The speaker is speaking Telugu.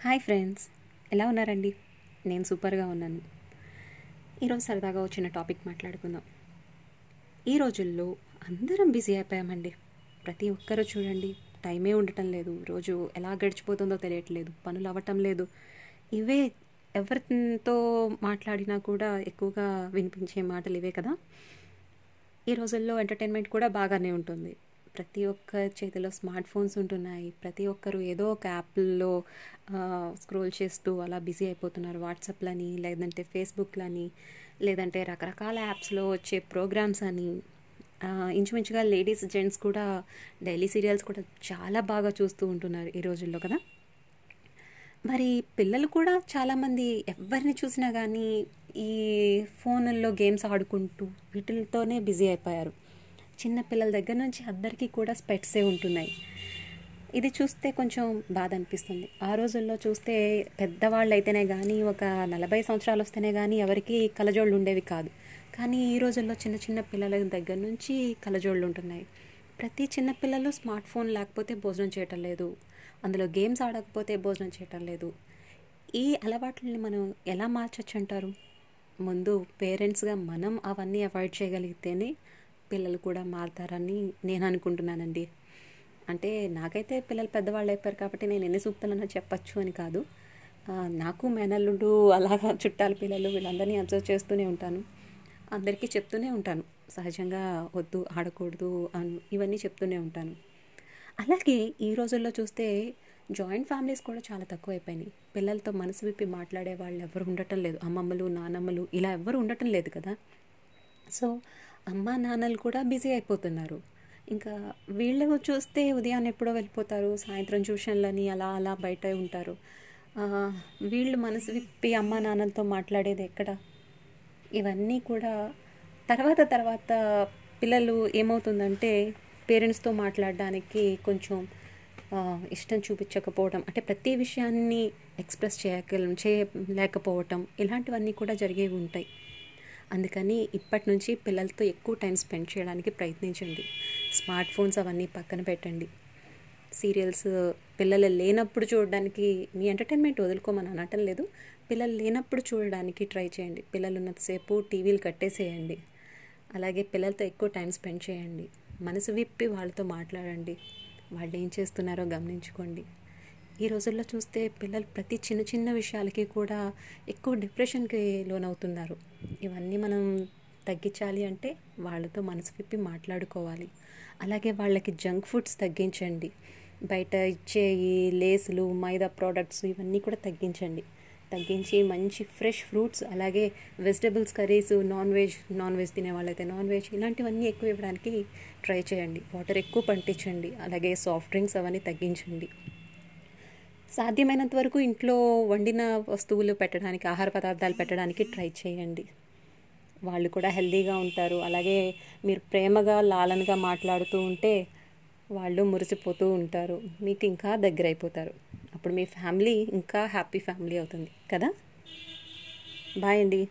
హాయ్ ఫ్రెండ్స్ ఎలా ఉన్నారండి? నేను సూపర్గా ఉన్నాను. ఈరోజు సరదాగా వచ్చిన టాపిక్ మాట్లాడుకుందాం. ఈ రోజుల్లో అందరం బిజీ అయిపోయామండి. ప్రతి ఒక్కరూ చూడండి టైమే ఉండటం లేదు. రోజు ఎలా గడిచిపోతుందో తెలియట్లేదు. పనులు అవ్వటం లేదు. ఇవే ఎవరితో మాట్లాడినా కూడా ఎక్కువగా వినిపించే మాటలు ఇవే కదా? ఈ రోజుల్లో ఎంటర్టైన్మెంట్ కూడా బాగానే ఉంటుంది. ప్రతి ఒక్క చేతిలో స్మార్ట్ ఫోన్స్ ఉంటున్నాయి. ప్రతి ఒక్కరు ఏదో ఒక యాప్లో స్క్రోల్ చేస్తూ అలా బిజీ అయిపోతున్నారు. వాట్సాప్లని లేదంటే ఫేస్బుక్లని లేదంటే రకరకాల యాప్స్లో వచ్చే ప్రోగ్రామ్స్ అని ఇంచుమించుగా లేడీస్ జెంట్స్ కూడా డైలీ సీరియల్స్ కూడా చాలా బాగా చూస్తూ ఉంటున్నారు ఈ రోజుల్లో కదా? మరి పిల్లలు కూడా చాలామంది ఎవరిని చూసినా కానీ ఈ ఫోన్లలో గేమ్స్ ఆడుకుంటూ వీటితోనే బిజీ అయిపోయారు. చిన్నపిల్లల దగ్గర నుంచి అందరికీ కూడా స్పెట్సే ఉంటున్నాయి. ఇది చూస్తే కొంచెం బాధ అనిపిస్తుంది. ఆ రోజుల్లో చూస్తే పెద్దవాళ్ళు అయితేనే కానీ ఒక నలభై సంవత్సరాలు వస్తేనే కానీ ఎవరికి కలజోళ్ళు ఉండేవి కాదు. కానీ ఈ రోజుల్లో చిన్న చిన్న పిల్లల దగ్గర నుంచి కలజోళ్ళు ఉంటున్నాయి. ప్రతి చిన్న పిల్లలు స్మార్ట్ ఫోన్ లేకపోతే భోజనం చేయటం లేదు. అందులో గేమ్స్ ఆడకపోతే భోజనం చేయటం లేదు. ఈ అలవాట్లని మనం ఎలా మార్చచ్చు అంటారు? ముందు పేరెంట్స్గా మనం అవన్నీ అవాయిడ్ చేయగలిగితేనే పిల్లలు కూడా మారుతారని నేను అనుకుంటున్నానండి. అంటే నాకైతే పిల్లలు పెద్దవాళ్ళు అయిపోయారు కాబట్టి నేను ఎన్ని సూక్తులన్నా చెప్పచ్చు అని కాదు. నాకు మేనల్లుడు అలాగా చుట్టాల పిల్లలు వీళ్ళందరినీ అబ్జర్వ్ చేస్తూనే ఉంటాను. అందరికీ చెప్తూనే ఉంటాను. సహజంగా వద్దు ఆడకూడదు అను ఇవన్నీ చెప్తూనే ఉంటాను. అలాగే ఈ రోజుల్లో చూస్తే జాయింట్ ఫ్యామిలీస్ కూడా చాలా తక్కువ అయిపోయినాయి పిల్లలతో మనసు విప్పి మాట్లాడే వాళ్ళు ఎవరు ఉండటం లేదు. అమ్మమ్మలు నానమ్మలు ఇలా ఎవరు ఉండటం లేదు కదా. సో అమ్మా నాన్నలు కూడా బిజీ అయిపోతున్నారు. ఇంకా వీళ్ళు చూస్తే ఉదయాన్నే ఎప్పుడో వెళ్ళిపోతారు సాయంత్రం ట్యూషన్లని అలా అలా బయట ఉంటారు. వీళ్ళు మనసు విప్పి అమ్మ నాన్నలతో మాట్లాడేది ఎక్కడ? ఇవన్నీ కూడా తర్వాత తర్వాత పిల్లలు ఏమవుతుందంటే పేరెంట్స్తో మాట్లాడడానికి కొంచెం ఇష్టం చూపించకపోవడం అంటే ప్రతి విషయాన్ని ఎక్స్ప్రెస్ చేయక చేయలేకపోవటం ఇలాంటివన్నీ కూడా జరిగేవి ఉంటాయి. అందుకని ఇప్పటి నుంచి పిల్లలతో ఎక్కువ టైం స్పెండ్ చేయడానికి ప్రయత్నించండి. స్మార్ట్ ఫోన్స్ అవన్నీ పక్కన పెట్టండి. సీరియల్స్ పిల్లలు లేనప్పుడు చూడడానికి మీ ఎంటర్టైన్మెంట్ వదులుకోమని అనటం లేదు. పిల్లలు లేనప్పుడు చూడడానికి ట్రై చేయండి. పిల్లలు ఉన్నంతసేపు టీవీలు కట్టేసేయండి. అలాగే పిల్లలతో ఎక్కువ టైం స్పెండ్ చేయండి. మనసు విప్పి వాళ్ళతో మాట్లాడండి. వాళ్ళు ఏం చేస్తున్నారో గమనించుకోండి. ఈ రోజుల్లో చూస్తే పిల్లలు ప్రతి చిన్న చిన్న విషయాలకి కూడా ఎక్కువ డిప్రెషన్కి లోనవుతున్నారు. ఇవన్నీ మనం తగ్గించాలి అంటే వాళ్ళతో మనసు విప్పి మాట్లాడుకోవాలి. అలాగే వాళ్ళకి జంక్ ఫుడ్స్ తగ్గించండి. బయట ఇచ్చే ఈ లేసులు మైదా ప్రోడక్ట్స్ ఇవన్నీ కూడా తగ్గించండి. తగ్గించి మంచి ఫ్రెష్ ఫ్రూట్స్ అలాగే vegetables curries non veg non veg తినే వాళ్ళైతే నాన్ వెజ్ ఇలాంటివన్నీ ఎక్కువ ఇవ్వడానికి ట్రై చేయండి. వాటర్ ఎక్కువ పండించండి. అలాగే సాఫ్ట్ డ్రింక్స్ అవన్నీ తగ్గించండి. సాధ్యమైనంత వరకు ఇంట్లో వండిన వస్తువులు పెట్టడానికి ఆహార పదార్థాలు పెట్టడానికి ట్రై చేయండి. వాళ్ళు కూడా హెల్దీగా ఉంటారు. అలాగే మీరు ప్రేమగా లాలనగా మాట్లాడుతూ ఉంటే వాళ్ళు మురిసిపోతూ ఉంటారు. మీకు ఇంకా దగ్గర అయిపోతారు అప్పుడు మీ ఫ్యామిలీ ఇంకా హ్యాపీ ఫ్యామిలీ అవుతుంది. కదా? బాయ్ అండి.